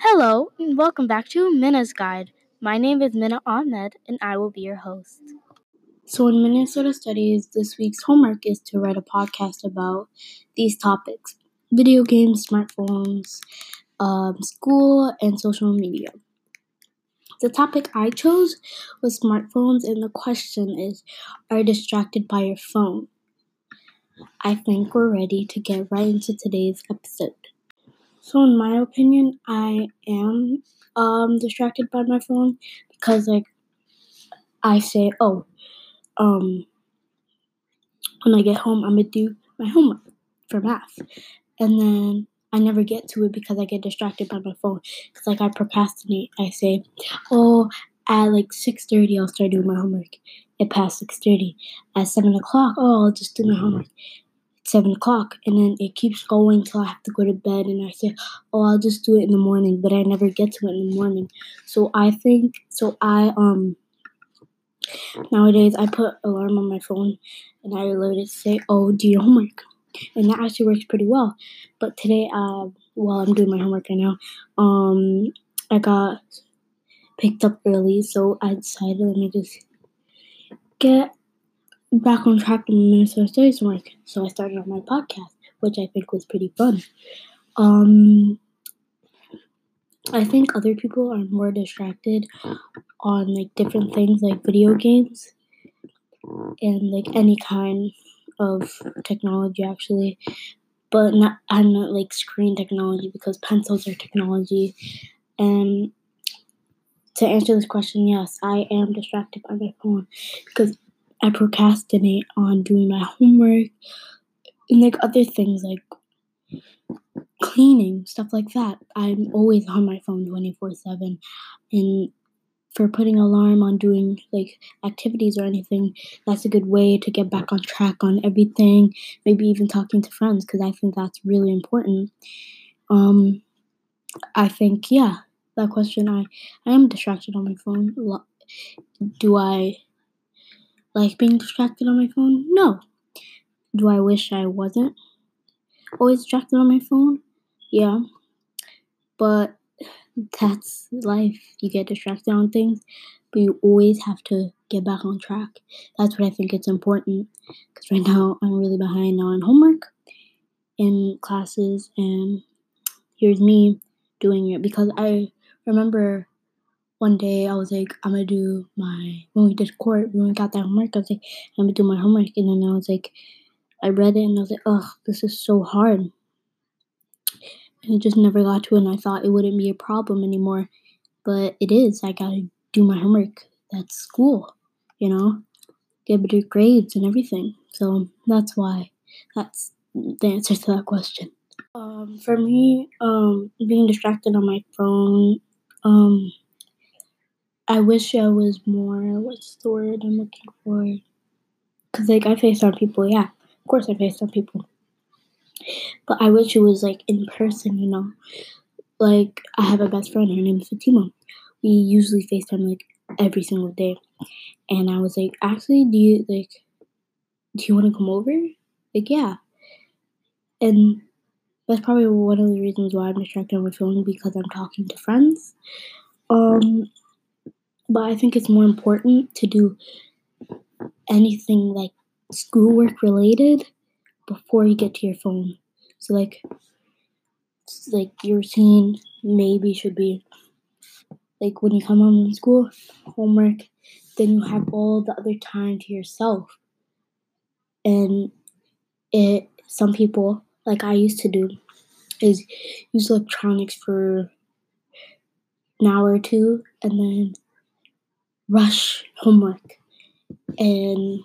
Hello, and welcome back to Minna's Guide. My name is Minna Ahmed, and I will be your host. So, in Minnesota Studies, this week's homework is to write a podcast about these topics video games, smartphones, um, school, and social media. The topic I chose was smartphones, and the question is Are you distracted by your phone? I think we're ready to get right into today's episode. So, in my opinion, I am um, distracted by my phone because, like, I say, oh, um, when I get home, I'm gonna do my homework for math, and then I never get to it because I get distracted by my phone. Cause like I procrastinate. I say, oh, at like six thirty, I'll start doing my homework. It passed six thirty. At seven o'clock, oh, I'll just do my homework. Seven o'clock, and then it keeps going till I have to go to bed. And I say, oh, I'll just do it in the morning, but I never get to it in the morning. So I think, so I um. Nowadays, I put alarm on my phone, and I to say, "Oh, do your homework." and that actually works pretty well. But today, uh, while I'm doing my homework right now, um, I got picked up early, so I decided let me just get back on track in Minnesota Studies work. So I started on my podcast, which I think was pretty fun. Um, I think other people are more distracted on like different things like video games and like any kind of technology actually, but not I'm not like screen technology because pencils are technology. And to answer this question, yes, I am distracted by my phone because I procrastinate on doing my homework and like other things like cleaning, stuff like that. I'm always on my phone 24 7. And for putting alarm on doing like activities or anything, that's a good way to get back on track on everything. Maybe even talking to friends because I think that's really important. Um, I think yeah, that question. I I am distracted on my phone. Do I like being distracted on my phone? No. Do I wish I wasn't always distracted on my phone? Yeah. But that's life. You get distracted on things, but you always have to get back on track. That's what I think it's important. Because right now I'm really behind on homework in classes, and here's me doing it. Because I remember one day I was like, I'm gonna do my when we did court when we got that homework. I was like, I'm gonna do my homework, and then I was like, I read it and I was like, oh, this is so hard and it just never got to it and I thought it wouldn't be a problem anymore. But it is. I gotta do my homework. That's school, you know? Get better grades and everything. So that's why that's the answer to that question. Um, for me, um, being distracted on my phone, um, I wish I was more, what's the word I'm looking for? Because, like, I face on people, yeah. Of course I face on people. But I wish it was like in person, you know. Like I have a best friend, her name is Fatima. We usually FaceTime like every single day. And I was like, actually, do you like do you want to come over? Like, yeah. And that's probably one of the reasons why I'm distracted on my phone because I'm talking to friends. Um, but I think it's more important to do anything like schoolwork related before you get to your phone. So like like your routine maybe should be like when you come home from school, homework, then you have all the other time to yourself. And it some people, like I used to do, is use electronics for an hour or two and then rush homework. And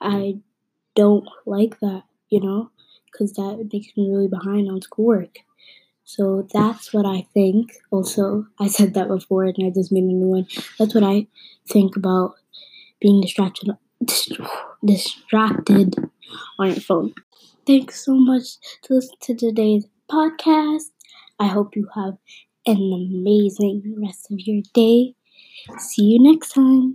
I don't like that, you know, because that makes me really behind on schoolwork. So that's what I think. Also, I said that before and I just made a new one. That's what I think about being distracted distracted on your phone. Thanks so much to listen to today's podcast. I hope you have an amazing rest of your day. See you next time.